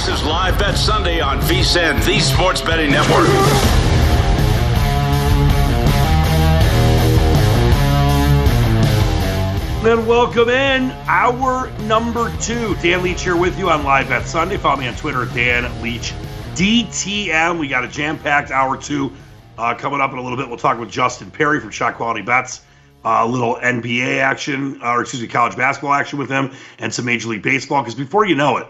This is Live Bet Sunday on VSIN, the Sports Betting Network. Then welcome in hour number two. Dan Leach here with you on Live Bet Sunday. Follow me on Twitter Dan Leach DTM. We got a jam-packed hour two uh, coming up in a little bit. We'll talk with Justin Perry from Shot Quality Bets. Uh, a little NBA action, or excuse me, college basketball action with him, and some Major League Baseball. Because before you know it,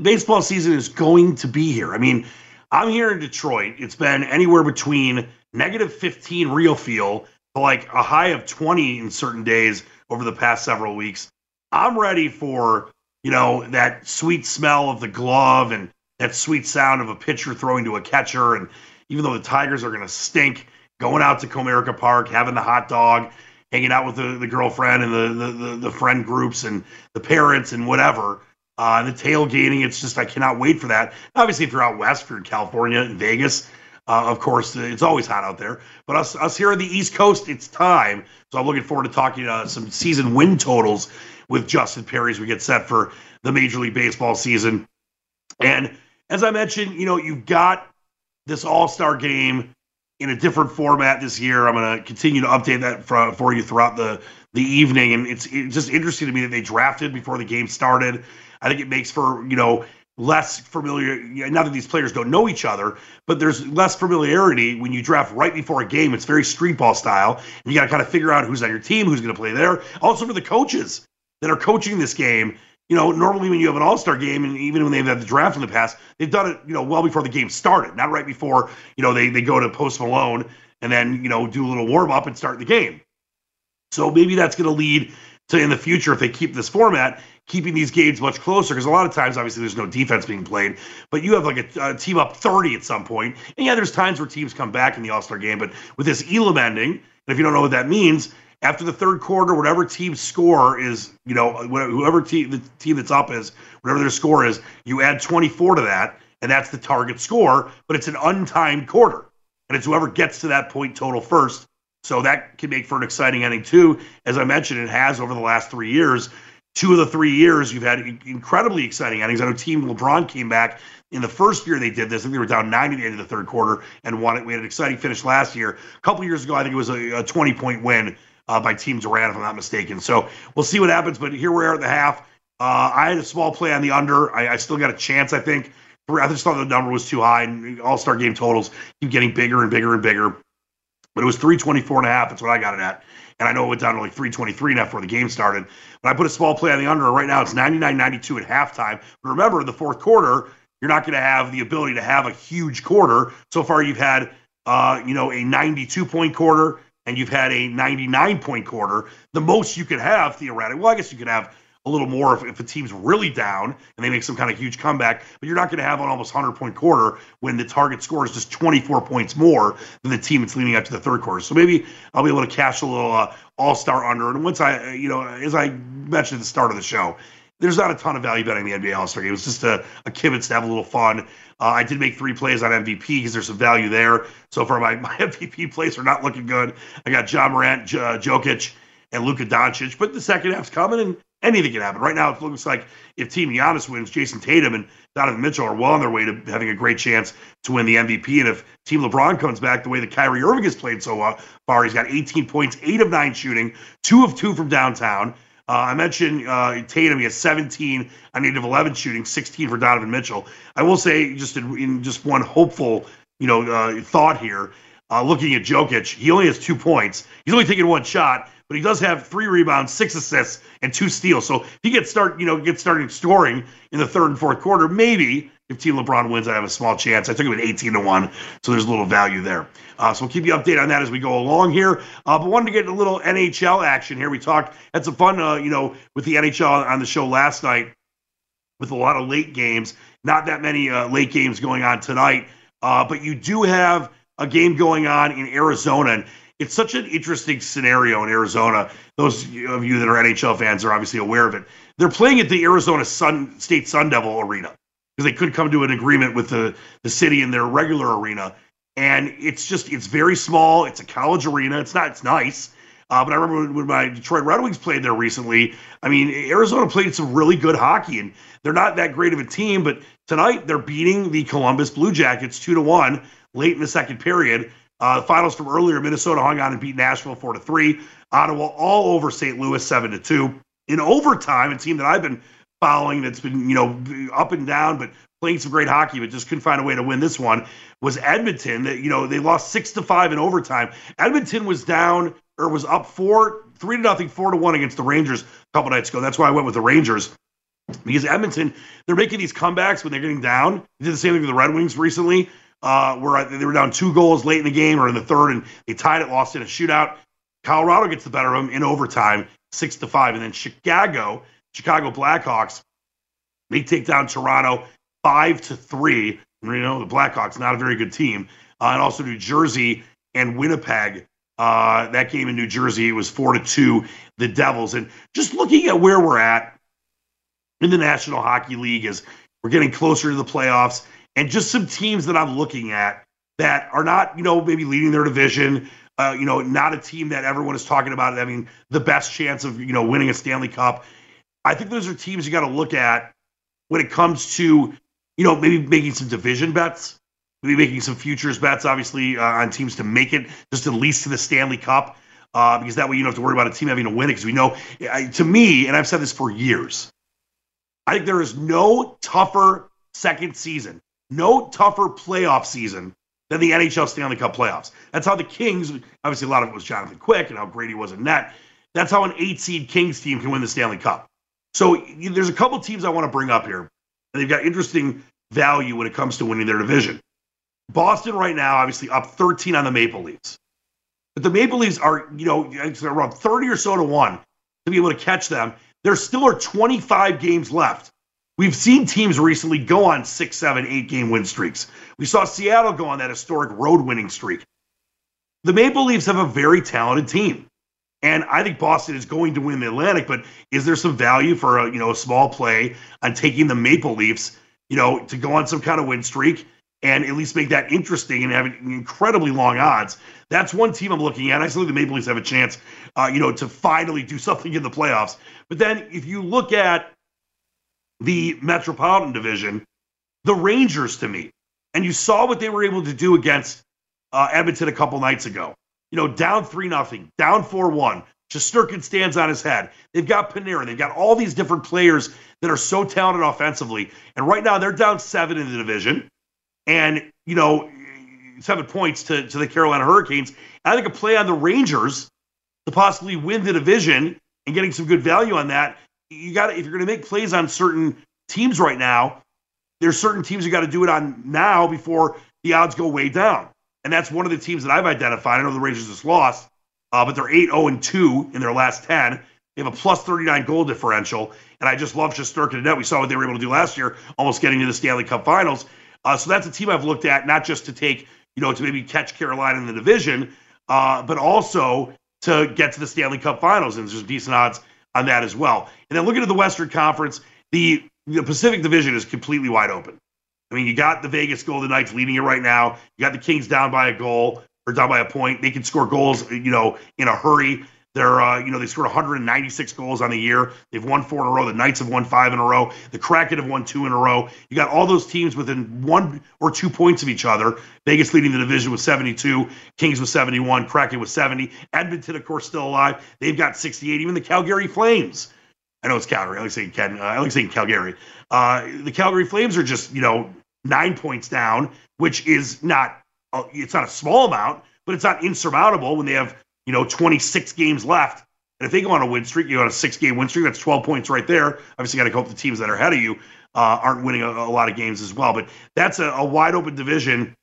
baseball season is going to be here. I mean, I'm here in Detroit. It's been anywhere between negative 15 real feel to like a high of 20 in certain days over the past several weeks. I'm ready for, you know, that sweet smell of the glove and that sweet sound of a pitcher throwing to a catcher. And even though the Tigers are going to stink, going out to Comerica Park, having the hot dog, hanging out with the, the girlfriend and the, the, the, the friend groups and the parents and whatever. Uh, the tailgating, it's just, I cannot wait for that. Obviously, if you're out west, if you're in California and Vegas, uh, of course, it's always hot out there. But us, us here on the East Coast, it's time. So I'm looking forward to talking uh, some season win totals with Justin Perry as we get set for the Major League Baseball season. And as I mentioned, you know, you've got this All Star game in a different format this year. I'm going to continue to update that for, for you throughout the the evening, and it's, it's just interesting to me that they drafted before the game started. I think it makes for you know less familiar. Not that these players don't know each other, but there's less familiarity when you draft right before a game. It's very street ball style. And you got to kind of figure out who's on your team, who's going to play there. Also for the coaches that are coaching this game. You know, normally when you have an All Star game, and even when they've had the draft in the past, they've done it. You know, well before the game started, not right before. You know, they they go to Post Malone and then you know do a little warm up and start the game. So maybe that's going to lead to in the future if they keep this format keeping these games much closer because a lot of times obviously there's no defense being played but you have like a, a, team up 30 at some point and yeah there's times where teams come back in the all-star game but with this elam ending and if you don't know what that means after the third quarter whatever team score is you know whoever team the team that's up is whatever their score is you add 24 to that and that's the target score but it's an untimed quarter and it's whoever gets to that point total first so that can make for an exciting ending too. As I mentioned, it has over the last three years. Two of the three years, you've had incredibly exciting endings. I know Team LeBron came back in the first year they did this. I think they were down 90 at the end of the third quarter and won it. We had an exciting finish last year. A couple years ago, I think it was a, a 20 point win uh, by Team Durant, if I'm not mistaken. So we'll see what happens. But here we are at the half. Uh, I had a small play on the under. I, I still got a chance, I think. I just thought the number was too high, and All Star game totals keep getting bigger and bigger and bigger. but it was 324 and a half. That's what I got it at. And I know it went down to like 323 and a before the game started. But I put a small play on the under. Right now it's 99 92 at halftime. But remember, in the fourth quarter, you're not going to have the ability to have a huge quarter. So far, you've had, uh, you know, a 92 point quarter and you've had a 99 point quarter. The most you could have theoretically, well, I guess you could have a little more if, if a team's really down and they make some kind of huge comeback. But you're not going to have an almost 100 point quarter when the target score is just 24 points more than the team that's leading up to the third quarter. So maybe I'll be able to cash a little uh, all star under. And once I, you know, as I mentioned at the start of the show, there's not a ton of value betting the NBA All Star game. It's just a, a kibitz to have a little fun. Uh, I did make three plays on MVP because there's some value there. So far, my, my MVP plays are not looking good. I got Ja Morant, J- uh, Jokic, and Luka Doncic, but the second half's coming and anything can happen. Right now, it looks like if Team Giannis wins, Jayson Tatum and Donovan Mitchell are well on their way to having a great chance to win the MVP. And if Team LeBron comes back the way that Kyrie Irving has played so far, he's got 18 points, eight of nine shooting, two of two from downtown. Uh, I mentioned uh, Tatum. He has 17 on native 11 shooting, 16 for Donovan Mitchell. I will say, just in, in just one hopeful, you know, uh, thought here. Uh, looking at Jokic, he only has two points. He's only taken one shot, but he does have three rebounds, six assists, and two steals. So if he gets start, you know, gets started scoring in the third and fourth quarter, maybe if Team LeBron wins, I have a small chance. I took him at 18 to 1, so there's a little value there. Uh, so we'll keep you updated on that as we go along here. Uh, but wanted to get a little NHL action here. We talked, had some fun, uh, you know, with the NHL on the show last night with a lot of late games. Not that many uh, late games going on tonight, uh, but you do have a game going on in Arizona. And it's such an interesting scenario in Arizona. Those of you that are NHL fans are obviously aware of it. They're playing at the Arizona Sun State Sun Devil Arena because they could come to an agreement with the, the city in their regular arena. And it's just, it's very small. It's a college arena. It's not, it's nice. Uh, but I remember when my Detroit Red Wings played there recently. I mean, Arizona played some really good hockey, and they're not that great of a team. But tonight they're beating the Columbus Blue Jackets two to one late in the second period. Uh, finals from earlier, Minnesota hung on and beat Nashville four to three. Ottawa all over St. Louis seven to two. In overtime, a team that I've been following that's been, you know, up and down, but playing some great hockey, but just couldn't find a way to win this one was Edmonton. That you know they lost six to five in overtime. Edmonton was down or was up four, three to nothing, four to one against the Rangers a couple nights ago. That's why I went with the Rangers because Edmonton they're making these comebacks when they're getting down. They did the same thing with the Red Wings recently, uh, where they were down two goals late in the game or in the third, and they tied it, lost in a shootout. Colorado gets the better of them in overtime, six to five, and then Chicago Chicago Blackhawks, they take down Toronto five to three. You know, the Blackhawks, not a very good team. Uh, and also New Jersey and Winnipeg. Uh, that game in New Jersey, it was four to two, the Devils. And just looking at where we're at in the National Hockey League as we're getting closer to the playoffs, and just some teams that I'm looking at that are not, you know, maybe leading their division, uh, you know, not a team that everyone is talking about having the best chance of, you know, winning a Stanley Cup. I think those are teams you got to look at when it comes to, you know, maybe making some division bets, maybe making some futures bets, obviously, uh, on teams to make it just at least to the Stanley Cup, uh, because that way you don't have to worry about a team having to win it. Because we know, to me, and I've said this for years, I think there is no tougher second season, no tougher playoff season than the NHL Stanley Cup playoffs. That's how the Kings, obviously, a lot of it was Jonathan Quick and how great he was in net. That's how an eight seed Kings team can win the Stanley Cup. So there's a couple teams I want to bring up here. They've got interesting value when it comes to winning their division. Boston right now, obviously up 13 on the Maple Leafs. But the Maple Leafs are, you know, around 30 or so to one to be able to catch them. There still are 25 games left. We've seen teams recently go on six, seven, eight game win streaks. We saw Seattle go on that historic road winning streak. The Maple Leafs have a very talented team. And I think Boston is going to win the Atlantic, but is there some value for a you know a small play on taking the Maple Leafs, you know, to go on some kind of win streak and at least make that interesting and having incredibly long odds? That's one team I'm looking at. I still think the Maple Leafs have a chance, uh, you know, to finally do something in the playoffs. But then if you look at the Metropolitan Division, the Rangers to me, and you saw what they were able to do against uh, Edmonton a couple nights ago you know, down 3 nothing, down 4 1. Shesterkin stands on his head. They've got Panarin. They've got all these different players that are so talented offensively. And right now they're down seven in the division. And, you know, seven points to, to the Carolina Hurricanes. I think a play on the Rangers to possibly win the division and getting some good value on that. You got if you're going to make plays on certain teams right now, there's certain teams you got to do it on now before the odds go way down. And that's one of the teams that I've identified. I know the Rangers just lost, uh, but they're 8 0 2 in their last 10. They have a plus 39 goal differential. And I just love Shesterkin to net. We saw what they were able to do last year, almost getting to the Stanley Cup finals. Uh, so that's a team I've looked at, not just to take, you know, to maybe catch Carolina in the division, uh, but also to get to the Stanley Cup finals. And there's decent odds on that as well. And then looking at the Western Conference, the, the Pacific Division is completely wide open. I mean, you got the Vegas Golden Knights leading it right now. You got the Kings down by a goal or down by a point. They can score goals, you know, in a hurry. They're, uh, you know, they scored 196 goals on the year. They've won four in a row. The Knights have won five in a row. The Kraken have won two in a row. You got all those teams within one or two points of each other. Vegas leading the division with 72. Kings with 71. Kraken with 70. Edmonton, of course, still alive. They've got 68. Even the Calgary Flames. I know it's Calgary. I like saying Ken. Uh, I like saying Calgary. Uh, the Calgary Flames are just, you know, nine points down, which is not. Uh, it's not a small amount, but it's not insurmountable when they have you know, 26 games left. And if they go on a win streak, you go on a six game win streak, that's 12 points right there. Obviously, got to hope the teams that are ahead of you uh, aren't winning a, a, lot of games as well. But that's a, a, wide open division.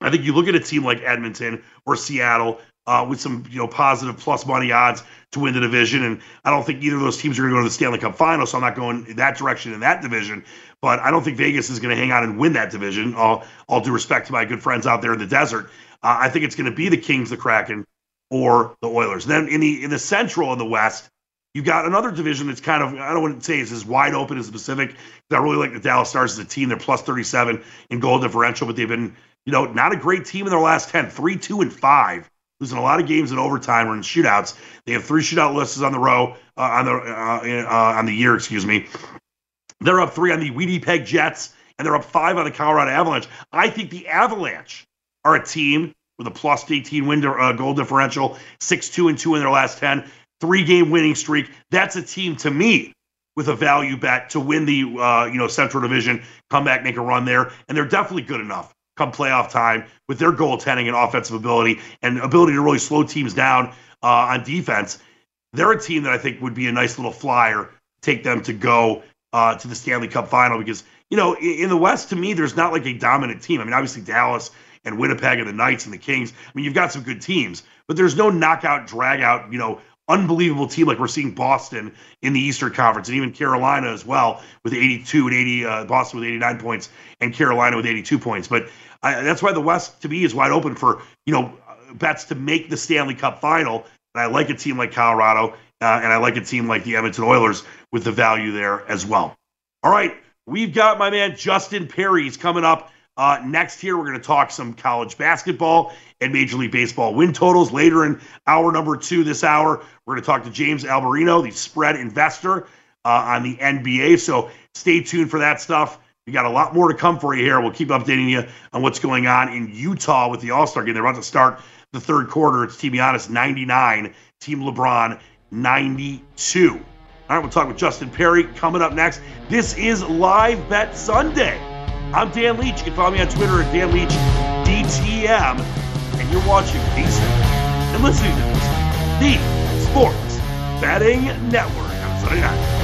I think you look at a team like Edmonton or Seattle uh, with some you know positive plus money odds to win the division, and I don't think either of those teams are going to go to the Stanley Cup final. So I'm not going in that direction in that division. But I don't think Vegas is going to hang on and win that division. All all due respect to my good friends out there in the desert, uh, I think it's going to be the Kings, the Kraken, or the Oilers. Then in the in the Central and the West, you've got another division that's kind of I don't want to say it's as wide open as the Pacific. I really like the Dallas Stars as a team. They're plus 37 in goal differential, but they've been you know not a great team in their last 10, 3, 2, and 5. Losing a lot of games in overtime or in shootouts. They have three shootout lists on the row uh, on the uh, uh, on the year, excuse me. They're up three on the Winnipeg Jets, and they're up five on the Colorado Avalanche. I think the Avalanche are a team with a plus 18 win uh, goal differential, 6 2 and 2 in their last 10, three game winning streak. That's a team to me with a value bet to win the uh, you know Central Division, come back, make a run there, and they're definitely good enough come playoff time with their goaltending and offensive ability and ability to really slow teams down uh, on defense. They're a team that I think would be a nice little flyer. Take them to go uh, to the Stanley Cup final because you know in, in the West to me there's not like a dominant team. I mean obviously Dallas and Winnipeg and the Knights and the Kings. I mean, you've got some good teams, but there's no knockout, drag out, you know, unbelievable team like we're seeing Boston in the Eastern Conference and even Carolina as well with 82 and 80, uh, Boston with 89 points and Carolina with 82 points. But I, that's why the West to me is wide open for, you know, bets to make the Stanley Cup final. And I like a team like Colorado uh, and I like a team like the Edmonton Oilers with the value there as well. All right. We've got my man Justin Perry's coming up uh, next here, we're going to talk some college basketball and Major League Baseball win totals. Later in hour number two this hour, we're going to talk to James Alberino, the spread investor uh, on the NBA. So stay tuned for that stuff. We got a lot more to come for you here. We'll keep updating you on what's going on in Utah with the All Star game. They're about to start the third quarter. It's Team Giannis 99, Team LeBron 92. All right, we'll talk with Justin Perry coming up next. This is Live Bet Sunday. I'm Dan Leach. You can follow me on Twitter at Dan Leach DTM. And you're watching VSiN and listening to this, the Sports Betting Network on Sunday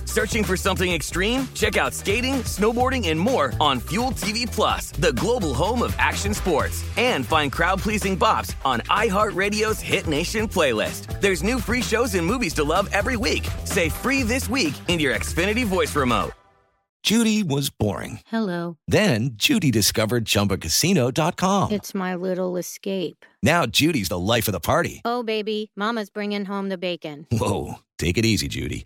Searching for something extreme? Check out skating, snowboarding, and more on Fuel TV Plus, the global home of action sports. And find crowd-pleasing bops on iHeartRadio's Hit Nation playlist. There's new free shows and movies to love every week. Say free this week in your Xfinity voice remote. Judy was boring. Hello. Then Judy discovered ChumbaCasino.com. It's my little escape. Now Judy's the life of the party. Oh, baby, Mama's bringing home the bacon. Whoa, take it easy, Judy.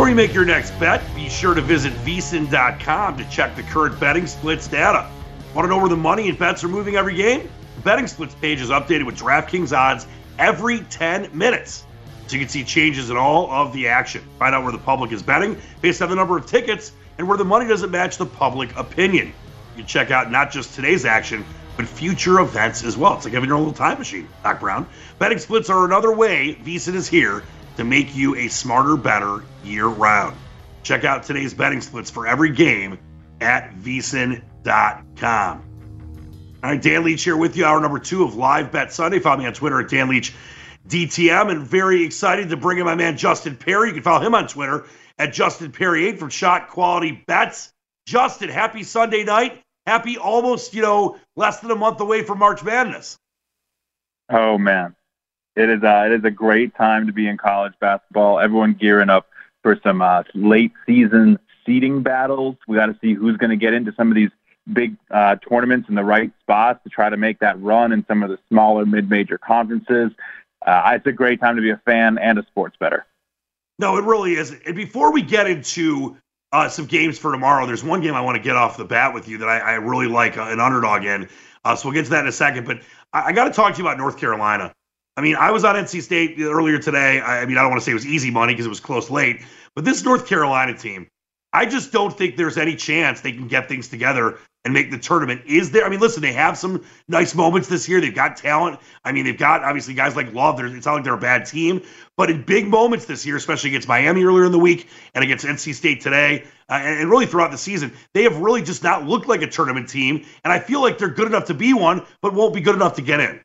Before you make your next bet, be sure to visit vsin.com to check the current betting splits data. Want to know where the money and bets are moving every game? The betting splits page is updated with DraftKings odds every 10 minutes. So you can see changes in all of the action. Find out where the public is betting based on the number of tickets and where the money doesn't match the public opinion. You can check out not just today's action, but future events as well. It's like having your own little time machine, Doc Brown. Betting splits are another way VSIN is here to make you a smarter, better year round. Check out today's betting splits for every game at vsin.com. All right, Dan Leach here with you, hour number two of Live Bet Sunday. Follow me on Twitter at Dan Leach DTM, and very excited to bring in my man Justin Perry. You can follow him on Twitter at Justin Perry 8 from Shot Quality Bets. Justin, happy Sunday night. Happy almost, you know, less than a month away from March Madness. Oh man, it is uh, it is a great time to be in college basketball. Everyone gearing up for some uh, late season seeding battles. We got to see who's going to get into some of these big uh, tournaments in the right spots to try to make that run in some of the smaller mid-major conferences. Uh, it's a great time to be a fan and a sports bettor. No, it really is. And before we get into uh, some games for tomorrow, there's one game I want to get off the bat with you that I, I really like uh, an underdog in. Uh, so we'll get to that in a second. But I, I got to talk to you about North Carolina. I mean, I was on NC State earlier today. I, I mean, I don't want to say it was easy money because it was close late, but this North Carolina team, I just don't think there's any chance they can get things together and make the tournament. Is there? I mean, listen, they have some nice moments this year. They've got talent. I mean, they've got obviously guys like Love. They're, it's not like they're a bad team, but in big moments this year, especially against Miami earlier in the week and against NC State today, uh, and, and really throughout the season, they have really just not looked like a tournament team. And I feel like they're good enough to be one, but won't be good enough to get in.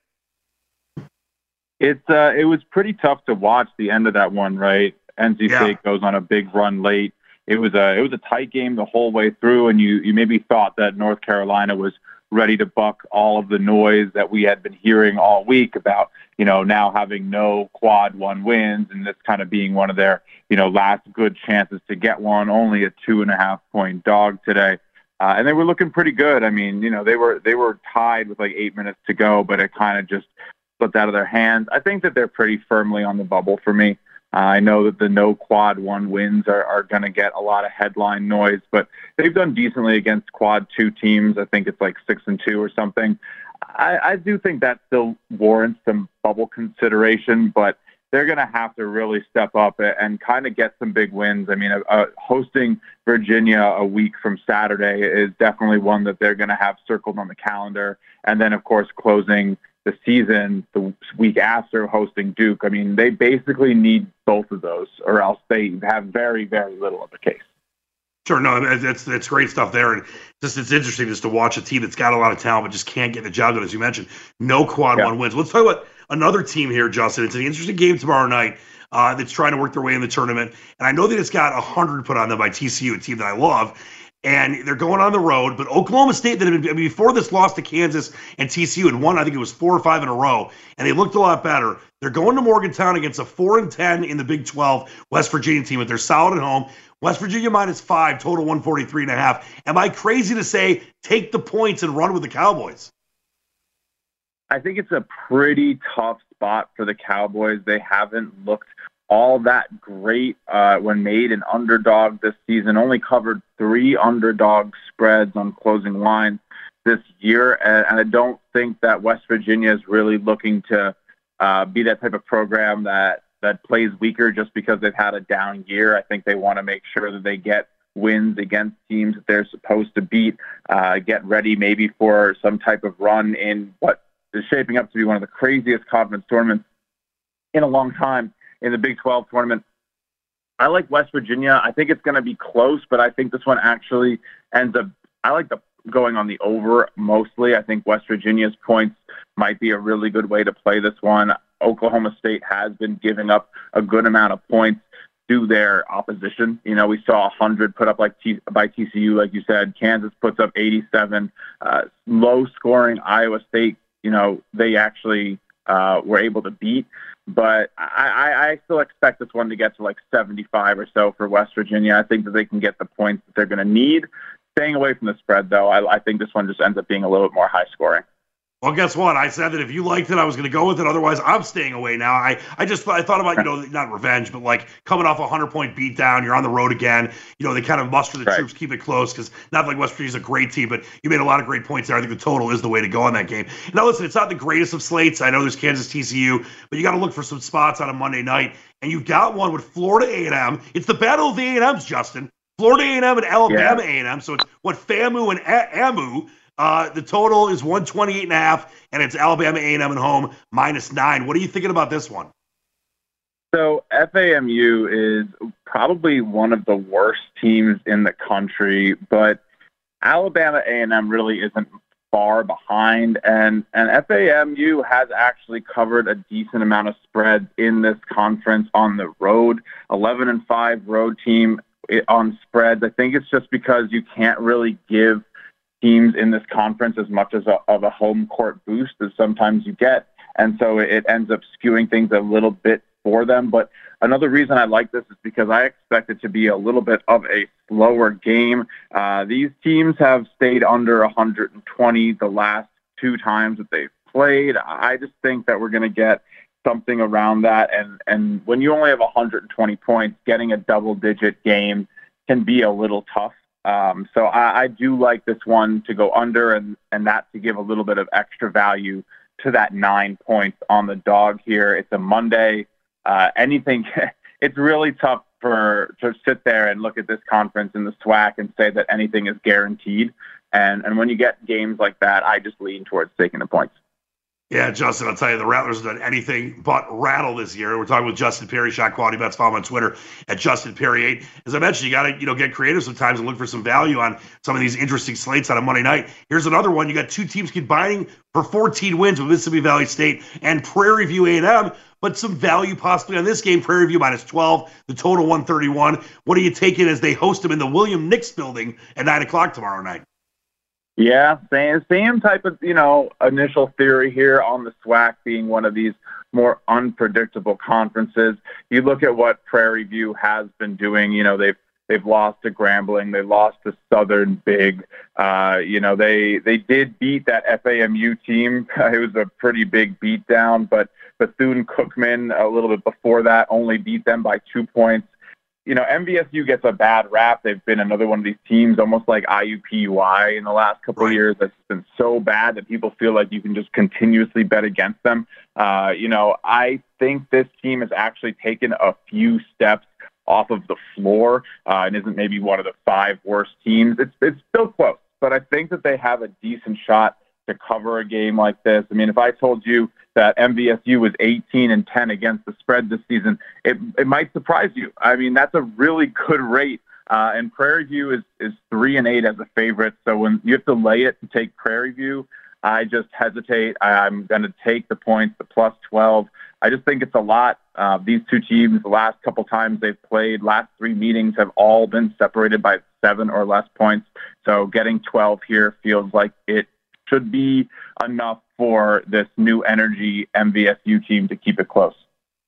It's uh, it was pretty tough to watch the end of that one, right? NC Yeah. State goes on a big run late. It was a it was a tight game the whole way through, and you you maybe thought that North Carolina was ready to buck all of the noise that we had been hearing all week about you know now having no quad one wins and this kind of being one of their you know last good chances to get one. Only a two and a half point dog today. Uh, and they were looking pretty good. I mean, you know, they were they were tied with like eight minutes to go, but it kind of just slipped out of their hands. I think that they're pretty firmly on the bubble for me. Uh, I know that the no quad one wins are, are going to get a lot of headline noise, but they've done decently against quad two teams. I think it's like six and two or something. I, I do think that still warrants some bubble consideration, but they're going to have to really step up and kind of get some big wins. I mean, uh, uh, hosting Virginia a week from Saturday is definitely one that they're going to have circled on the calendar. And then, of course, closing the season the week after hosting Duke. I mean, they basically need both of those, or else they have very, very little of a case. Sure, no, that's that's great stuff there, and just it's interesting just to watch a team that's got a lot of talent but just can't get the job done, as you mentioned. No quad one wins. Let's talk about another team here, Justin. It's an interesting game tomorrow night uh, that's trying to work their way in the tournament, and I know that it's got hundred put on them by TCU, a team that I love. And they're going on the road, but Oklahoma State that had been, before this loss to Kansas and TCU had won, I think it was four or five in a row, and they looked a lot better. They're going to Morgantown against a four and ten in the Big 12 West Virginia team, but they're solid at home. West Virginia minus five, total 143 and a half. Am I crazy to say take the points and run with the Cowboys? I think it's a pretty tough spot for the Cowboys. They haven't looked all that great uh, when made an underdog this season. Only covered three underdog spreads on closing lines this year, and, I don't think that West Virginia is really looking to uh, be that type of program that that plays weaker just because they've had a down year. I think they want to make sure that they get wins against teams that they're supposed to beat, uh, get ready maybe for some type of run in what is shaping up to be one of the craziest conference tournaments in a long time in the Big 12 tournament. I like West Virginia. I think it's going to be close, but I think this one actually ends up. I like the going on the over mostly. I think West Virginia's points might be a really good way to play this one. Oklahoma State has been giving up a good amount of points to their opposition. You know, we saw 100 put up like T- by TCU, like you said. Kansas puts up 87. Uh, low scoring Iowa State, you know, they actually uh, were able to beat. But I, I, still expect this one to get to like 75 or so for West Virginia. I think that they can get the points that they're going to need. Staying away from the spread, though, I, I think this one just ends up being a little bit more high scoring. Well, guess what? I said that if you liked it, I was going to go with it. Otherwise, I'm staying away now. I, I just I thought about you know not revenge, but like coming off a hundred point beatdown, you're on the road again. You know they kind of muster the right. troops, keep it close because not like West Virginia's a great team, but you made a lot of great points there. I think the total is the way to go on that game. Now listen, it's not the greatest of slates. I know there's Kansas TCU, but you got to look for some spots on a Monday night, and you've got one with Florida A&M. It's the battle of the A&Ms, Justin. Florida A&M and Alabama yeah. A&M. So it's what FAMU and A- AMU. Uh, the total is 128 and a half, and it's Alabama A&M at home minus nine. What are you thinking about this one? So FAMU is probably one of the worst teams in the country, but Alabama A&M really isn't far behind, and and FAMU has actually covered a decent amount of spreads in this conference on the road. 11 and five road team on spreads. I think it's just because you can't really give teams in this conference as much as a, of a home court boost as sometimes you get. And so it ends up skewing things a little bit for them. But another reason I like this is because I expect it to be a little bit of a slower game. Uh, these teams have stayed under 120 the last two times that they've played. I just think that we're going to get something around that. And, and when you only have 120 points, getting a double digit game can be a little tough. Um, so I, I do like this one to go under and, and that to give a little bit of extra value to that nine points on the dog here. It's a Monday. Uh, anything, it's really tough for to sit there and look at this conference in the SWAC and say that anything is guaranteed. And and when you get games like that, I just lean towards taking the points. Yeah, Justin, I'll tell you, the Rattlers have done anything but rattle this year. We're talking with Justin Perry, Shot Quality Bets. Follow him on Twitter at Justin Perry8. As I mentioned, you got to you know get creative sometimes and look for some value on some of these interesting slates on a Monday night. Here's another one. You got two teams combining for 14 wins with Mississippi Valley State and Prairie View A&M, but some value possibly on this game. Prairie View minus 12, the total 131. What are you taking as they host them in the William Nicks building at 9 o'clock tomorrow night? Yeah, same same type of you know initial theory here on the SWAC being one of these more unpredictable conferences. You look at what Prairie View has been doing. You know they've they've lost to Grambling, they lost to Southern Big. Uh, you know they they did beat that FAMU team. it was a pretty big beatdown, but Bethune Cookman a little bit before that only beat them by two points you know, MVSU gets a bad rap. They've been another one of these teams, almost like IUPUI in the last couple right. of years. That's been so bad that people feel like you can just continuously bet against them. Uh, you know, I think this team has actually taken a few steps off of the floor uh, and isn't maybe one of the five worst teams. It's it's still close, but I think that they have a decent shot to cover a game like this. I mean, if I told you that MVSU was 18 and 10 against the spread this season, it, it might surprise you. I mean, that's a really good rate. Uh, and Prairie View is, is three and eight as a favorite. So when you have to lay it to take Prairie View, I just hesitate. I'm going to take the points, the plus 12. I just think it's a lot. Uh, these two teams, the last couple times they've played, last three meetings have all been separated by seven or less points. So getting 12 here feels like it should be enough for this new energy MVSU team to keep it close.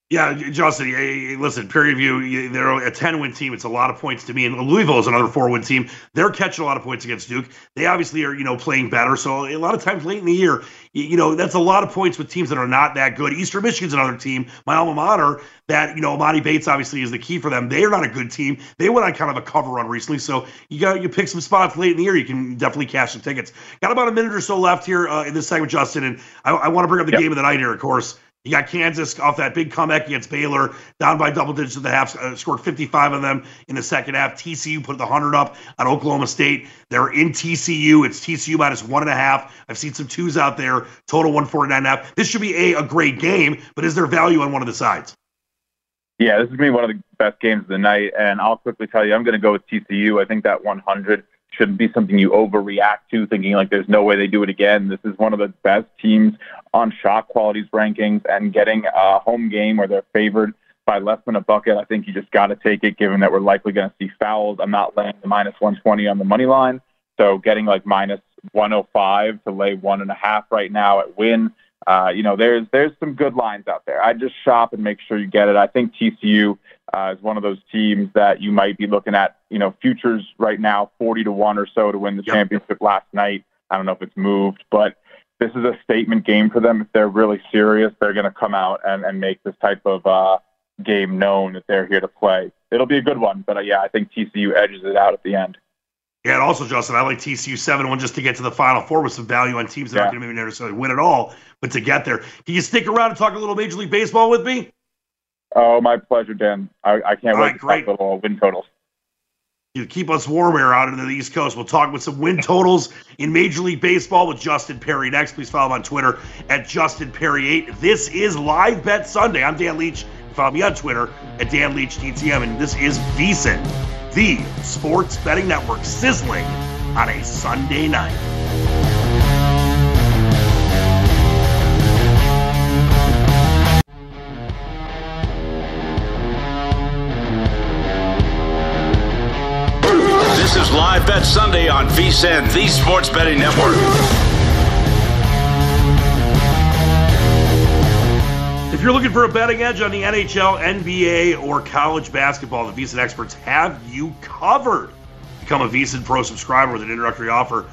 Yeah, Justin. Hey, listen, Prairie View. They're a ten-win team. It's a lot of points to me. And Louisville is another four-win team. They're catching a lot of points against Duke. They obviously are, you know, playing better. So a lot of times late in the year, you know, that's a lot of points with teams that are not that good. Eastern Michigan's another team, my alma mater. That you know, Emoni Bates obviously is the key for them. They are not a good team. They went on kind of a cover run recently. So you got you pick some spots late in the year. You can definitely cash some tickets. Got about a minute or so left here uh, in this segment, Justin, and I, I want to bring up the yep. game of the night here, of course. You got Kansas off that big comeback against Baylor, down by double digits at the half, uh, scored 55 of them in the second half. TCU put the 100 up on Oklahoma State. They're in TCU. It's TCU minus one and a half. I've seen some twos out there, total 149 and a half. This should be a, a great game, but is there value on one of the sides? Yeah, this is going to be one of the best games of the night. And I'll quickly tell you, I'm going to go with TCU. I think that 100 shouldn't be something you overreact to, thinking like there's no way they do it again. This is one of the best teams on shot qualities rankings, and getting a home game where they're favored by less than a bucket. I think you just got to take it, given that we're likely going to see fouls. I'm not laying the minus 120 on the money line, so getting like minus 105 to lay one and a half right now at win. Uh, you know, there's there's some good lines out there. I just shop and make sure you get it. I think TCU uh, is one of those teams that you might be looking at. You know, futures right now, 40 to one or so to win the yep. championship last night. I don't know if it's moved, but this is a statement game for them. If they're really serious, they're going to come out and, and make this type of uh, game known that they're here to play. It'll be a good one, but uh, yeah, I think TCU edges it out at the end. Yeah, and also, Justin, I like TCU 7 1 just to get to the Final Four with some value on teams that yeah. aren't going to maybe necessarily win at all, but to get there. Can you stick around and talk a little Major League Baseball with me? Oh, my pleasure, Dan. I, I can't All wait right, to great. talk little win totals. You keep us warm here out into the East Coast. We'll talk with some win totals in Major League Baseball with Justin Perry next. Please follow him on Twitter at Justin Perry8. This is Live Bet Sunday. I'm Dan Leach. Follow me on Twitter at Dan Leach DTM, and this is VSIN, the sports betting network, sizzling on a Sunday night. This is Live Bet Sunday on VSIN, the Sports Betting Network. If you're looking for a betting edge on the NHL, NBA, or college basketball, the VSIN experts have you covered. Become a VSIN Pro subscriber with an introductory offer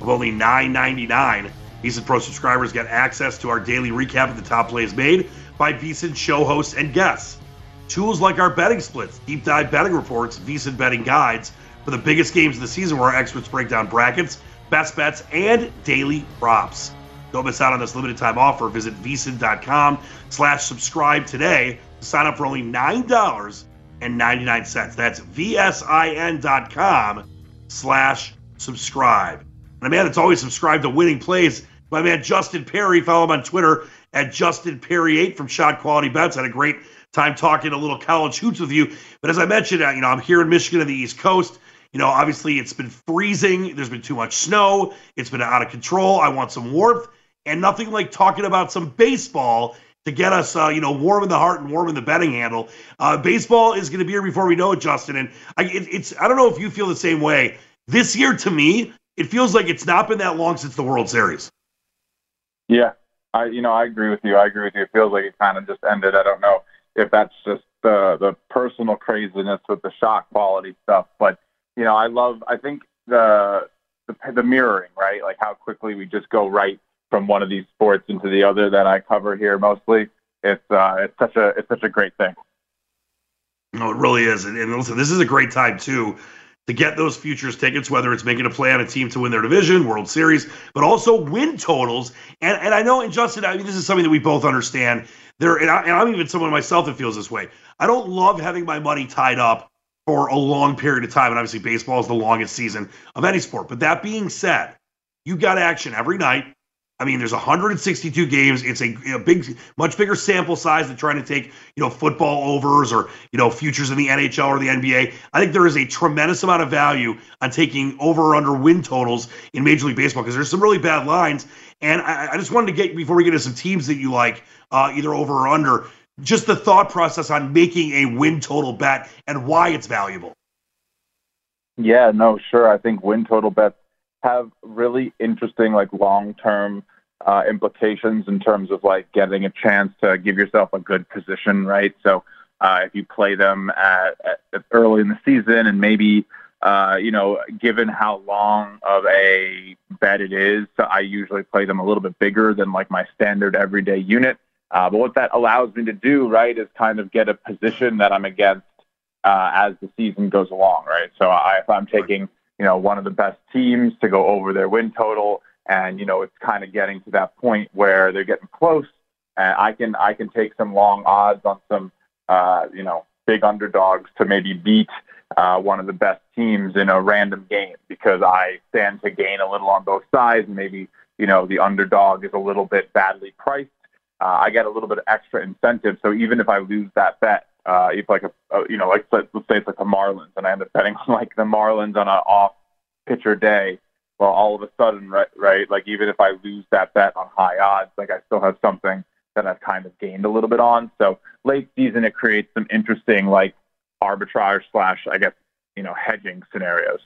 of only $9.99. VSIN Pro subscribers get access to our daily recap of the top plays made by VSIN show hosts and guests. Tools like our betting splits, deep dive betting reports, VSIN betting guides, for the biggest games of the season where our experts break down brackets, best bets, and daily props. Don't miss out on this limited time offer. Visit vsin.com slash subscribe today to sign up for only $9.99. That's vsin.com slash subscribe. And man, it's always subscribe to winning plays. My man Justin Perry, follow him on Twitter at Justin Perry8 from Shot Quality Bets. Had a great time talking a little college hoops with you. But as I mentioned, uh, you know, I'm here in Michigan on the East Coast. You know, obviously it's been freezing. There's been too much snow. It's been out of control. I want some warmth and nothing like talking about some baseball to get us, uh, you know, warm in the heart and warm in the betting handle. Uh, baseball is going to be here before we know it, Justin. And I, it, it's I don't know if you feel the same way. This year, to me, it feels like it's not been that long since the World Series. Yeah, I you know I agree with you. I agree with you. It feels like it kind of just ended. I don't know if that's just the the personal craziness with the shot quality stuff, but you know, I love. I think the, the the mirroring, right? Like how quickly we just go right from one of these sports into the other that I cover here mostly. It's uh, it's such a it's such a great thing. No, it really is. And, and listen, this is a great time too to get those futures tickets, whether it's making a play on a team to win their division, World Series, but also win totals. And and I know, and Justin, I mean, this is something that we both understand. There, and, I, and I'm even someone myself that feels this way. I don't love having my money tied up for a long period of time. And obviously, baseball is the longest season of any sport. But that being said, you got action every night. I mean, there's 162 games. It's a, a, big, much bigger sample size than trying to take, you know, football overs or, you know, futures in the NHL or the NBA. I think there is a tremendous amount of value on taking over or under win totals in Major League Baseball because there's some really bad lines. And I, I, just wanted to get, before we get into some teams that you like, uh, either over or under, just the thought process on making a win total bet and why it's valuable. Yeah, no, sure. I think win total bets have really interesting, like long term uh, implications in terms of like getting a chance to give yourself a good position, right? So uh, if you play them at, at early in the season and maybe uh, you know, given how long of a bet it is, so I usually play them a little bit bigger than like my standard everyday unit. Uh, but what that allows me to do, right, is kind of get a position that I'm against uh, as the season goes along, right? So I, if I'm taking, you know, one of the best teams to go over their win total, and you know, it's kind of getting to that point where they're getting close, and I can I can take some long odds on some, uh, you know, big underdogs to maybe beat uh, one of the best teams in a random game because I stand to gain a little on both sides. And maybe you know the underdog is a little bit badly priced. Uh, I get a little bit of extra incentive. So even if I lose that bet, uh, if like a, a you know like let's, let's say it's like the Marlins and I end up betting on like the Marlins on an off pitcher day, well all of a sudden right right like even if I lose that bet on high odds, like I still have something that I've kind of gained a little bit on. So late season it creates some interesting like arbitrage slash, I guess, you know, hedging scenarios.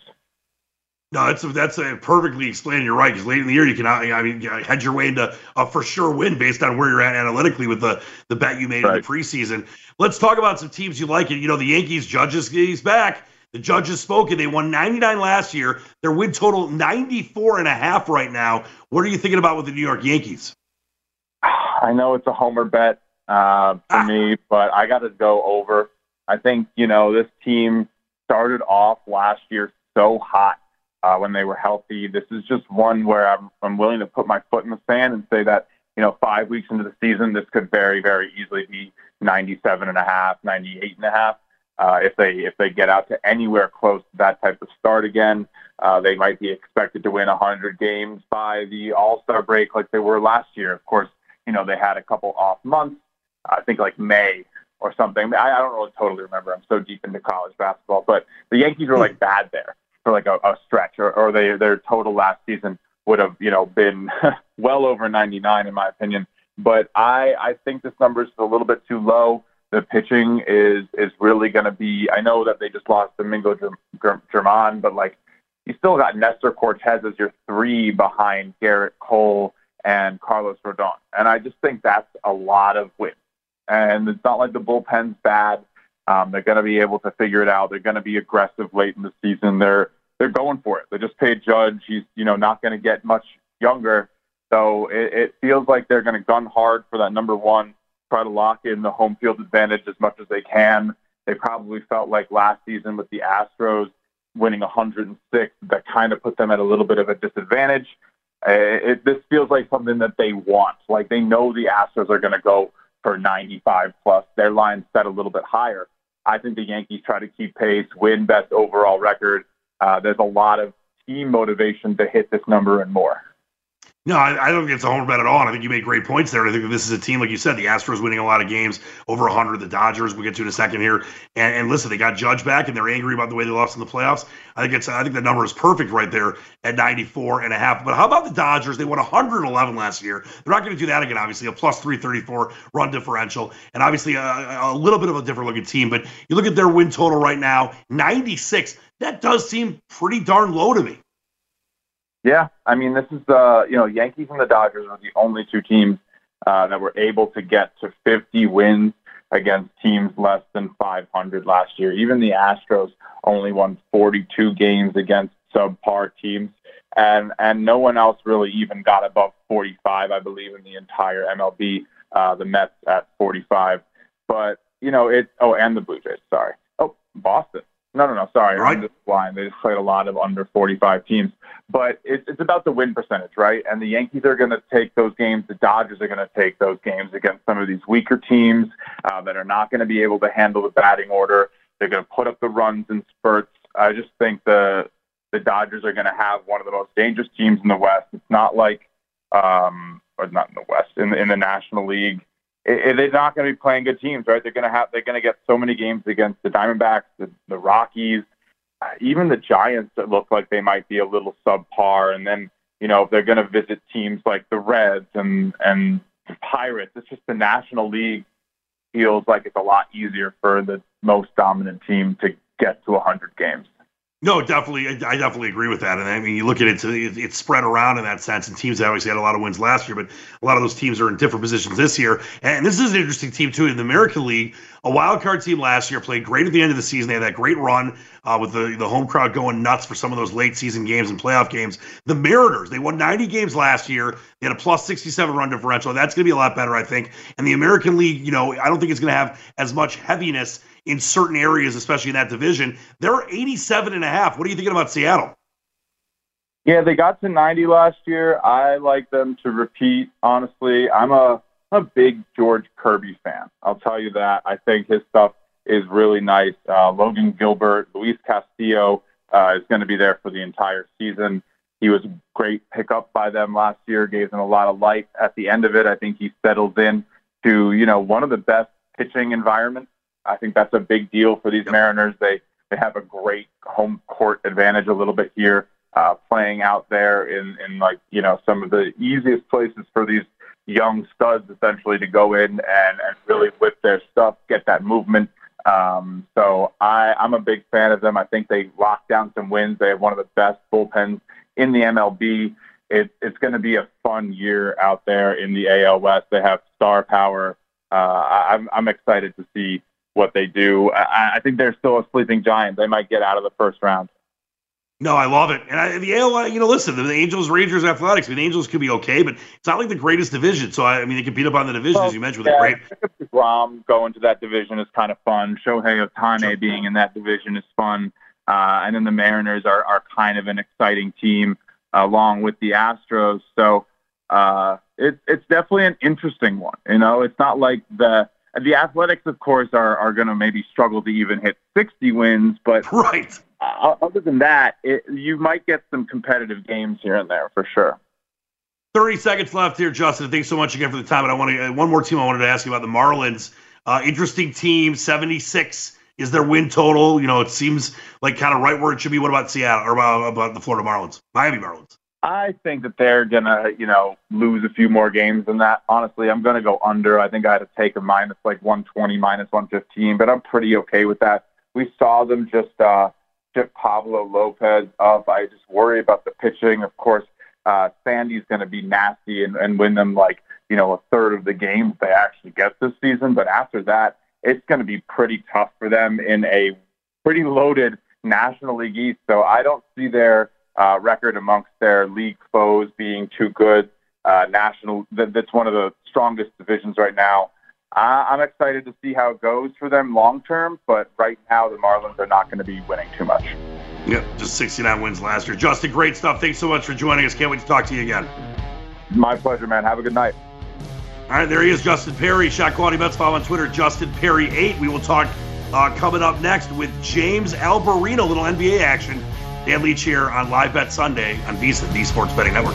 No, that's a, that's a perfectly explained. You're right because late in the year you can I mean hedge your way into a for sure win based on where you're at analytically with the the bet you made right. in the preseason. Let's talk about some teams you like. You know the Yankees. Judges he's back. The judges spoken. They won 99 last year. Their win total 94 and a half right now. What are you thinking about with the New York Yankees? I know it's a homer bet uh, for ah. me, but I got to go over. I think, you know, this team started off last year so hot uh, when they were healthy. This is just one where I'm, I'm willing to put my foot in the sand and say that, you know, five weeks into the season, this could very, very easily be 97 and a half, 98 and a half. Uh, if they if they get out to anywhere close to that type of start again, uh, they might be expected to win 100 games by the All Star break like they were last year. Of course, you know they had a couple off months. I think like May or something. I, I don't really totally remember. I'm so deep into college basketball, but the Yankees were like bad there for like a, a stretch, or, or they their total last season would have you know been well over 99 in my opinion. But I I think this number is a little bit too low. The pitching is is really going to be. I know that they just lost Domingo German, but like you still got Nestor Cortes as your three behind Gerrit Cole and Carlos Rodon, and I just think that's a lot of wins and it's not like the bullpen's bad. Um, they're going to be able to figure it out. They're going to be aggressive late in the season. They're they're going for it. They just paid Judge. He's you know not going to get much younger, so it, it feels like they're going to gun hard for that number one. Try to lock in the home field advantage as much as they can. They probably felt like last season with the Astros winning 106 that kind of put them at a little bit of a disadvantage. Uh, it, this feels like something that they want. Like they know the Astros are going to go for 95 plus. Their line set a little bit higher. I think the Yankees try to keep pace, win best overall record. Uh, there's a lot of team motivation to hit this number and more. No, I, I, don't think it's a homer bet at all. And I think you made great points there. I think this is a team, like you said, the Astros winning a lot of games, over 100. The Dodgers, we'll get to in a second here. And, and, listen, they got Judge back, and they're angry about the way they lost in the playoffs. I think it's, I think the number is perfect right there at 94 and a half. But how about the Dodgers? They won 111 last year. They're not going to do that again. Obviously, a plus 334 run differential, and obviously a, a little bit of a different looking team. But you look at their win total right now, 96. That does seem pretty darn low to me. Yeah, I mean, this is the you know Yankees and the Dodgers are the only two teams uh, that were able to get to 50 wins against teams less than 500 last year. Even the Astros only won 42 games against subpar teams, and and no one else really even got above 45, I believe, in the entire MLB. Uh, the Mets at 45, but you know it. Oh, and the Blue Jays. Sorry. Oh, Boston. No, no, no. Sorry, right. I'm just blind. They just played a lot of under 45 teams, but it's it's about the win percentage, right? And the Yankees are going to take those games. The Dodgers are going to take those games against some of these weaker teams uh, that are not going to be able to handle the batting order. They're going to put up the runs in spurts. I just think the the Dodgers are going to have one of the most dangerous teams in the West. It's not like, um, or not in the West, in the, in the National League it, they're not going to be playing good teams, right? They're going to have they're going to get so many games against the Diamondbacks, the, the Rockies, uh, even the Giants that look like they might be a little subpar, and then you know if they're going to visit teams like the Reds and and the Pirates. It's just the National League feels like it's a lot easier for the most dominant team to get to 100 games. No, definitely, I definitely agree with that. And I mean, you look at it, it's spread around in that sense. And teams obviously had a lot of wins last year, but a lot of those teams are in different positions this year. And this is an interesting team too in the American League. A wild card team last year played great at the end of the season. They had that great run uh, with the the home crowd going nuts for some of those late season games and playoff games. The Mariners, they won 90 games last year. They had a plus 67 run differential. That's going to be a lot better, I think. And the American League, you know, I don't think it's going to have as much heaviness in certain areas, especially in that division. They're 87 and a half. What are you thinking about Seattle? Yeah, they got to 90 last year. I like them to repeat. Honestly, I'm a I'm a big George Kirby fan. I'll tell you that. I think his stuff is really nice. Uh, Logan Gilbert, Luis Castillo uh, is going to be there for the entire season. He was a great pickup by them last year. Gave them a lot of life at the end of it. I think he settles in to you know one of the best pitching environments I think that's a big deal for these Mariners. They they have a great home court advantage a little bit here, uh, playing out there in in like you know some of the easiest places for these young studs essentially to go in and and really whip their stuff, get that movement. Um, so I I'm a big fan of them. I think they lock down some wins. They have one of the best bullpens in the MLB. It, it's going to be a fun year out there in the AL West. They have star power. Uh, I'm I'm excited to see what they do. I, I think they're still a sleeping giant. They might get out of the first round. No, I love it. And I, the AL, you know, listen, the Angels, Rangers, Athletics. I mean, the Angels could be okay, but it's not like the greatest division. So I, I mean, they can beat up on the division well, as you mentioned with yeah, a great. Rom going to that division is kind of fun. Shohei Ohtani being in that division is fun. Uh, and then the Mariners are are kind of an exciting team along with the Astros. So uh, it's it's definitely an interesting one. You know, it's not like the the Athletics, of course, are are going to maybe struggle to even hit 60 wins, but right. Uh, other than that, it, you might get some competitive games here and there for sure. 30 seconds left here, Justin. Thanks so much again for the time. And I want to uh, one more team I wanted to ask you about the Marlins. Uh, interesting team, 76 is their win total. You know, it seems like kind of right where it should be. What about Seattle or about, about the Florida Marlins, Miami Marlins? I think that they're gonna, you know, lose a few more games than that. Honestly, I'm gonna go under. I think I had to take a minus like 120, minus 115, but I'm pretty okay with that. We saw them just uh, ship Pablo Lopez up. I just worry about the pitching. Of course, uh, Sandy's going to be nasty and, and win them like you know a third of the games they actually get this season. But after that, it's going to be pretty tough for them in a pretty loaded National League East. So I don't see their uh, record amongst their league foes being too good. Uh, national, that, that's one of the strongest divisions right now. Uh, I'm excited to see how it goes for them long term, but right now the Marlins are not going to be winning too much. Yep, just 69 wins last year. Justin, great stuff. Thanks so much for joining us. Can't wait to talk to you again. My pleasure, man. Have a good night. All right, there he is, Justin Perry. Shot Quality Bets. Follow on Twitter, Justin Perry8. We will talk uh, coming up next with James Alberino, little NBA action Dan Leach here on Live Bet Sunday on VSiN, the Sports Betting Network.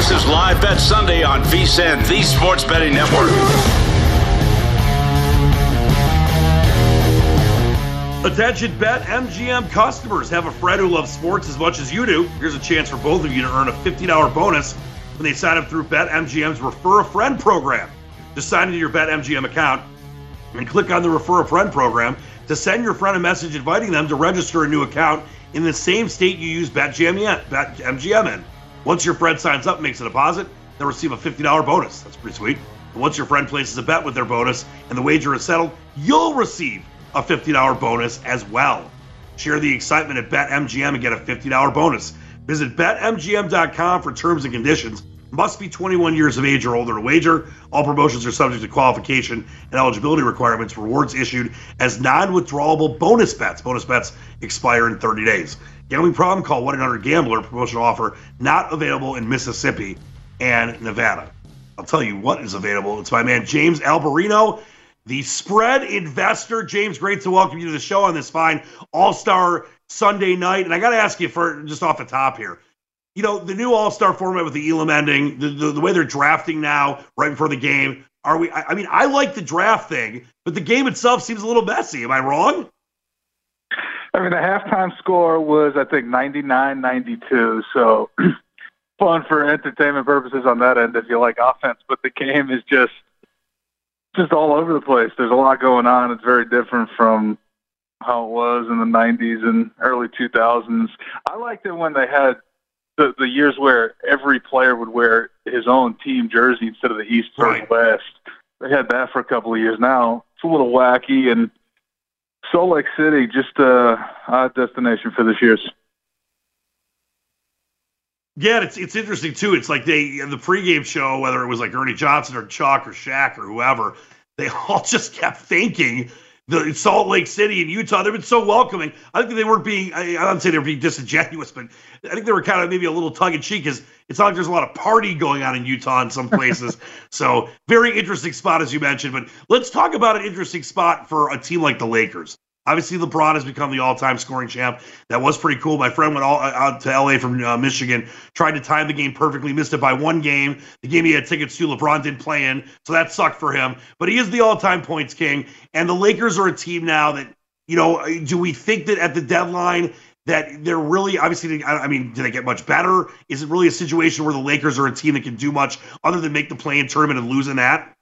This is Live Bet Sunday on VSIN, the Sports Betting Network. Attention Bet MGM customers have a friend who loves sports as much as you do. Here's a chance for both of you to earn a $50 bonus when they sign up through Bet MGM's Refer a Friend program. Just sign into your Bet MGM account and click on the Refer a Friend program to send your friend a message inviting them to register a new account in the same state you use BetMGM, Bet MGM in. Once your friend signs up and makes a deposit, they'll receive a $50 bonus. That's pretty sweet. And once your friend places a bet with their bonus and the wager is settled, you'll receive a $50 bonus as well. Share the excitement at BetMGM and get a $50 bonus. Visit BetMGM.com for terms and conditions. Must be 21 years of age or older to wager. All promotions are subject to qualification and eligibility requirements. Rewards issued as non withdrawable bonus bets. Bonus bets expire in 30 days. Gambling problem? Call 1 800 Gambler. Promotional offer not available in Mississippi and Nevada. I'll tell you what is available. It's my man James Alberino the spread investor. James, great to welcome you to the show on this fine All Star Sunday night. And I got to ask you for just off the top here. You know, the new All Star format with the Elam ending, the, the, the, way they're drafting now, right before the game. Are we? I, I mean, I like the draft thing, but the game itself seems a little messy. Am I wrong? I mean, the halftime score was, I think, 99 92. So fun for entertainment purposes on that end if you like offense. But the game is just just all over the place. There's a lot going on. It's very different from how it was in the 90s and early 2000s. I liked it when they had the, the years where every player would wear his own team jersey instead of the East or right. West. They had that for a couple of years now. It's a little wacky, and Salt Lake City just a odd destination for this year's. Yeah, it's it's interesting too. It's like they the pregame show, whether it was like Ernie Johnson or Chuck or Shaq or whoever, they all just kept thanking the Salt Lake City and Utah. They've been so welcoming. I think they weren't being I, I don't say they were being disingenuous, but I think they were kind of maybe a little tongue in cheek because it's not like there's a lot of party going on in Utah in some places. so very interesting spot as you mentioned. But let's talk about an interesting spot for a team like the Lakers. Obviously, LeBron has become the all-time scoring champ. That was pretty cool. My friend went all uh, out to LA from uh, Michigan, tried to time the game perfectly, missed it by one game. The game he had tickets to, LeBron didn't play in, so that sucked for him. But he is the all-time points king, and the Lakers are a team now that you know. Do we think that at the deadline that they're really obviously? I mean, do they get much better? Is it really a situation where the Lakers are a team that can do much other than make the play-in tournament and losing that?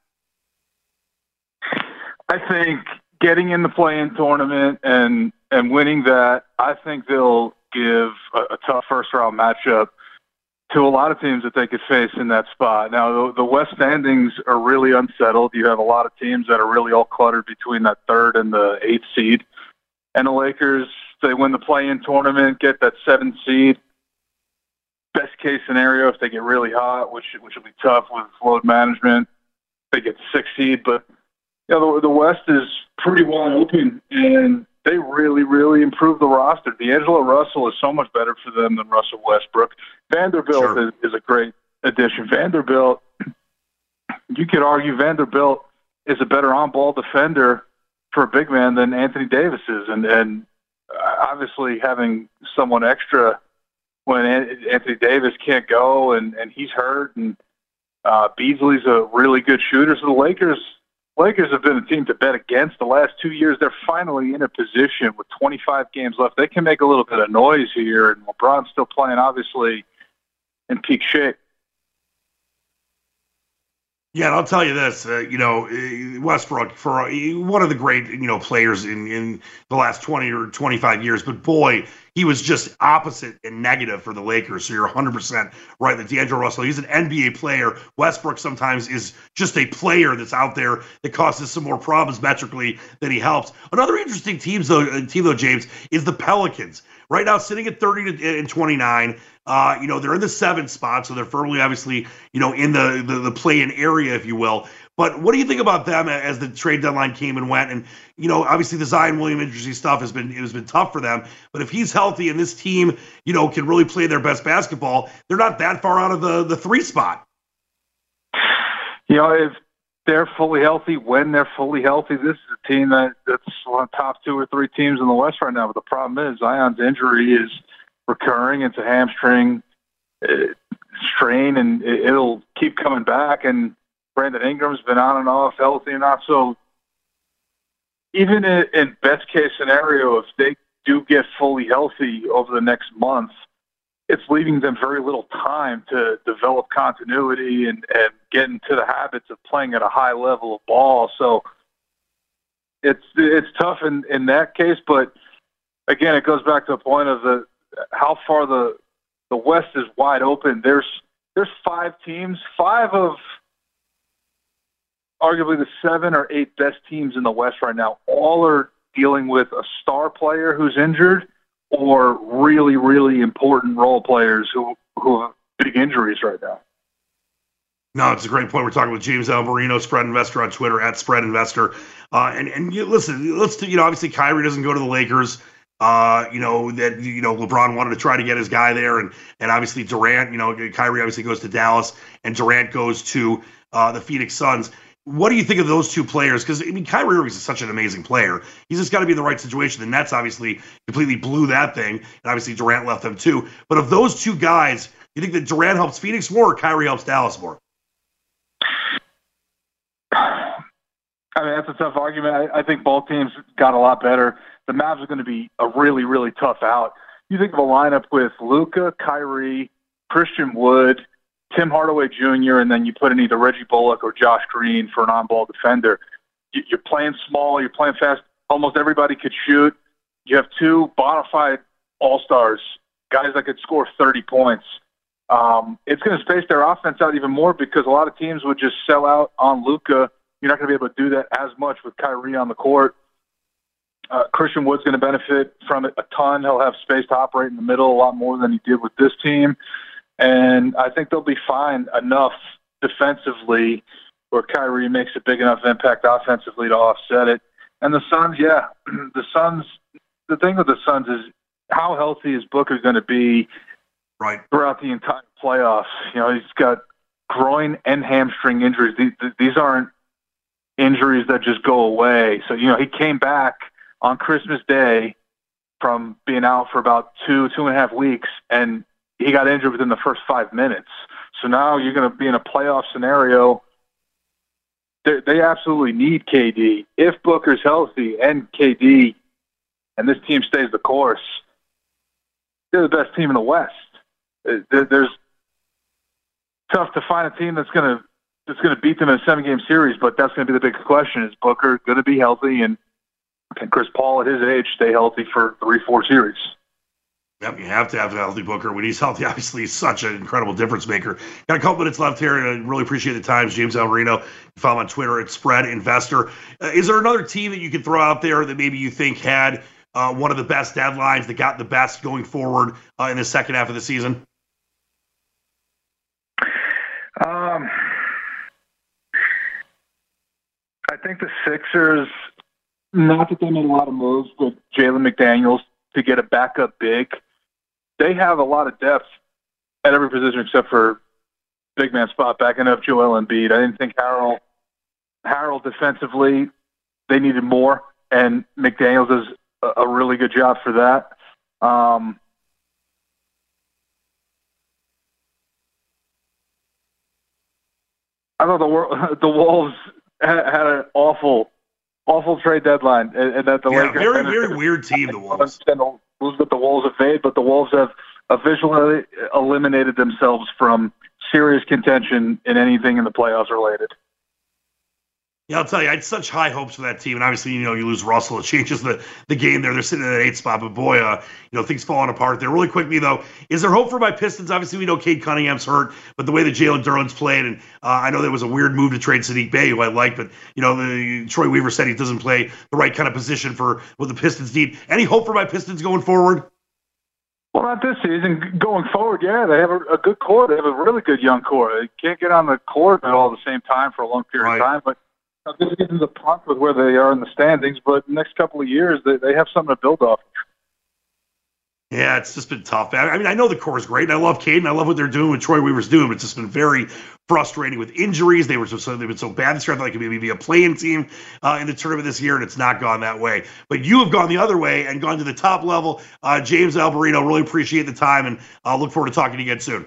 I think getting in the play-in tournament and and winning that, I think they'll give a, a tough first round matchup to a lot of teams that they could face in that spot. Now, the, the West standings are really unsettled. You have a lot of teams that are really all cluttered between that third and the eighth seed. And the Lakers, they win the play-in tournament, get that seventh seed. Best case scenario, if they get really hot, which which will be tough with load management, they get sixth seed. But you know, the, the West is pretty wide open, and they really, really improved the roster. D'Angelo Russell is so much better for them than Russell Westbrook. Vanderbilt sure. is, is a great addition. Vanderbilt, you could argue Vanderbilt is a better on-ball defender for a big man than Anthony Davis is, and and obviously having someone extra when Anthony Davis can't go and and he's hurt, and uh, Beasley's a really good shooter. So the Lakers Lakers have been a team to bet against the last two years. They're finally in a position with 25 games left. They can make a little bit of noise here, and LeBron's still playing, obviously, in peak shape. Yeah, and I'll tell you this, uh, you know, uh, Westbrook for uh, one of the great, you know, players in in the last 20 or 25 years, but boy, he was just opposite and negative for the Lakers. So you're 100% right that D'Angelo Russell, he's an NBA player. Westbrook sometimes is just a player that's out there that causes some more problems metrically than he helps. Another interesting team, though, uh, team though, James, is the Pelicans. Right now, sitting at 30 to, and 29. Uh, you know, they're in the seventh spot, so they're firmly, obviously, you know, in the the, the play-in area, if you will. But what do you think about them as the trade deadline came and went? And you know, obviously the Zion William injury stuff has been it has been tough for them. But if he's healthy and this team, you know, can really play their best basketball, they're not that far out of the the three spot. You know, if they're fully healthy, when they're fully healthy, this is a team that that's one of the top two or three teams in the West right now. But the problem is Zion's injury is recurring. It's a hamstring uh, strain, and it'll keep coming back. And Brandon Ingram's been on and off, healthy and not. So even in, best case scenario, if they do get fully healthy over the next month, it's leaving them very little time to develop continuity and, and get into the habits of playing at a high level of ball. So it's it's tough in, in that case, but again, it goes back to the point of the how far the the West is wide open. There's there's five teams, five of arguably the seven or eight best teams in the West right now all are dealing with a star player who's injured or really, really important role players who, who have big injuries right now. No, it's a great point. We're talking with James Alvarino, spread investor on Twitter at spread investor. Uh, and and you, listen, let's you know obviously Kyrie doesn't go to the Lakers. Uh, you know that you know LeBron wanted to try to get his guy there, and and obviously Durant. You know Kyrie obviously goes to Dallas, and Durant goes to uh, the Phoenix Suns. What do you think of those two players? Because I mean, Kyrie Irving is such an amazing player. He's just got to be in the right situation. The Nets obviously completely blew that thing, and obviously Durant left them too. But of those two guys, you think that Durant helps Phoenix more, or Kyrie helps Dallas more? I mean, that's a tough argument. I, I think both teams got a lot better. The Mavs are going to be a really, really tough out. You think of a lineup with Luka, Kyrie, Christian Wood, Tim Hardaway Jr., and then you put in either Reggie Bullock or Josh Green for an on ball defender. You're playing small, you're playing fast. Almost everybody could shoot. You have two bona fide all stars, guys that could score 30 points. Um, it's going to space their offense out even more because a lot of teams would just sell out on Luka. You're not going to be able to do that as much with Kyrie on the court. Uh, Christian Wood's going to benefit from it a ton. He'll have space to operate in the middle a lot more than he did with this team and I think they'll be fine enough defensively where Kyrie makes a big enough impact offensively to offset it. And the Suns, yeah, the Suns. The thing with the Suns is how healthy is Booker going to be right throughout the entire playoffs? You know, he's got groin and hamstring injuries. These, these aren't injuries that just go away. So you know, he came back on Christmas Day from being out for about two two and a half weeks, and he got injured within the first five minutes. So now you're going to be in a playoff scenario. They, they absolutely need KD. If Booker's healthy and KD, and this team stays the course, they're the best team in the West. Uh, there's tough to find a team that's going to that's going to beat them in a seven game series, but that's going to be the big question: Is Booker going to be healthy, and can Chris Paul at his age stay healthy for three, four series? Yep, you have to have a healthy Booker. When he's healthy, obviously, he's such an incredible difference maker. Got a couple minutes left here, and I really appreciate the times. James Alvarino, follow him on Twitter at Spread Investor. Uh, is there another team that you could throw out there that maybe you think had uh, one of the best deadlines that got the best going forward uh, in the second half of the season? Um, I think the Sixers. Not that they made a lot of moves, but Jalen McDaniels to get a backup big they have a lot of depth at every position except for big man spot backing up Joel Embiid. I didn't think Harrell Harrell defensively they needed more, and McDaniel's does a, a really good job for that. Um, I thought the the Wolves had, had an awful, awful trade deadline, and, and that the yeah, Lakers very very weird team. The Wolves that the Wolves have made, but the Wolves have officially eliminated themselves from serious contention in anything in the playoffs related. Yeah, I'll tell you, I had such high hopes for that team, and obviously, you know, you lose Russell, it changes the the game there. They're sitting at an eight spot, but boy, uh, you know, things falling apart there. Really quickly though, is there hope for my Pistons? Obviously, we know Cade Cunningham's hurt, but the way that Jalen Duren's played, and uh, I know there was a weird move to trade Saddiq Bey, who I like, but you know, the, Troy Weaver said he doesn't play the right kind of position for what the Pistons need. Any hope for my Pistons going forward? Well, not this season. Going forward, yeah, they have a, a good core. They have a really good young core. They can't get on the court at all at the same time for a long period Right. of time, but this season's a punt with where they are in the standings. But next couple of years, they, they have something to build off. Yeah, it's just been tough. I mean, I know the core is great, and I love Cade, and I love what they're doing, what Troy Weaver's doing, but it's just been very frustrating with injuries. They were so, so they've been so bad this year. I thought they could maybe be a playing team uh, in the tournament this year, and it's not gone that way. But you have gone the other way and gone to the top level. Uh, James Alberino, really appreciate the time, and uh, look forward to talking to you again soon.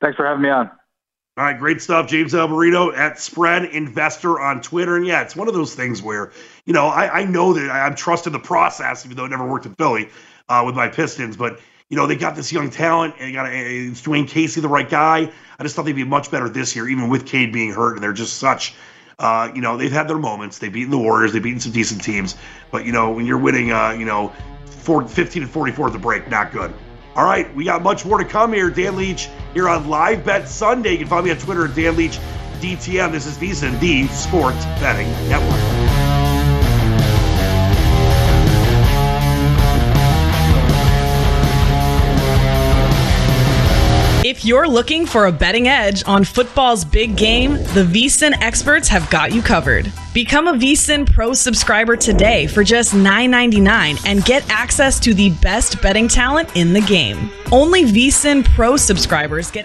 Thanks for having me on. All right, great stuff. James Alberino at Spread Investor on Twitter. And yeah, it's one of those things where, you know, I, I know that I'm trusting the process, even though it never worked in Philly uh, with my Pistons. But, you know, they got this young talent and got is Dwane Casey the right guy? I just thought they'd be much better this year, even with Cade being hurt. And they're just such, uh, you know, they've had their moments. They've beaten the Warriors, they've beaten some decent teams. But, you know, when you're winning, uh, you know, four, 15 and 44 at the break, not good. All right, we got much more to come here. Dan Leach here on Live Bet Sunday. You can find me on Twitter at Dan Leach DTM. This is VSiN, the Sports Betting Network. If you're looking for a betting edge on football's big game, the VSiN experts have got you covered. Become a VSiN Pro subscriber today for just $9.99 and get access to the best betting talent in the game. Only VSiN Pro subscribers get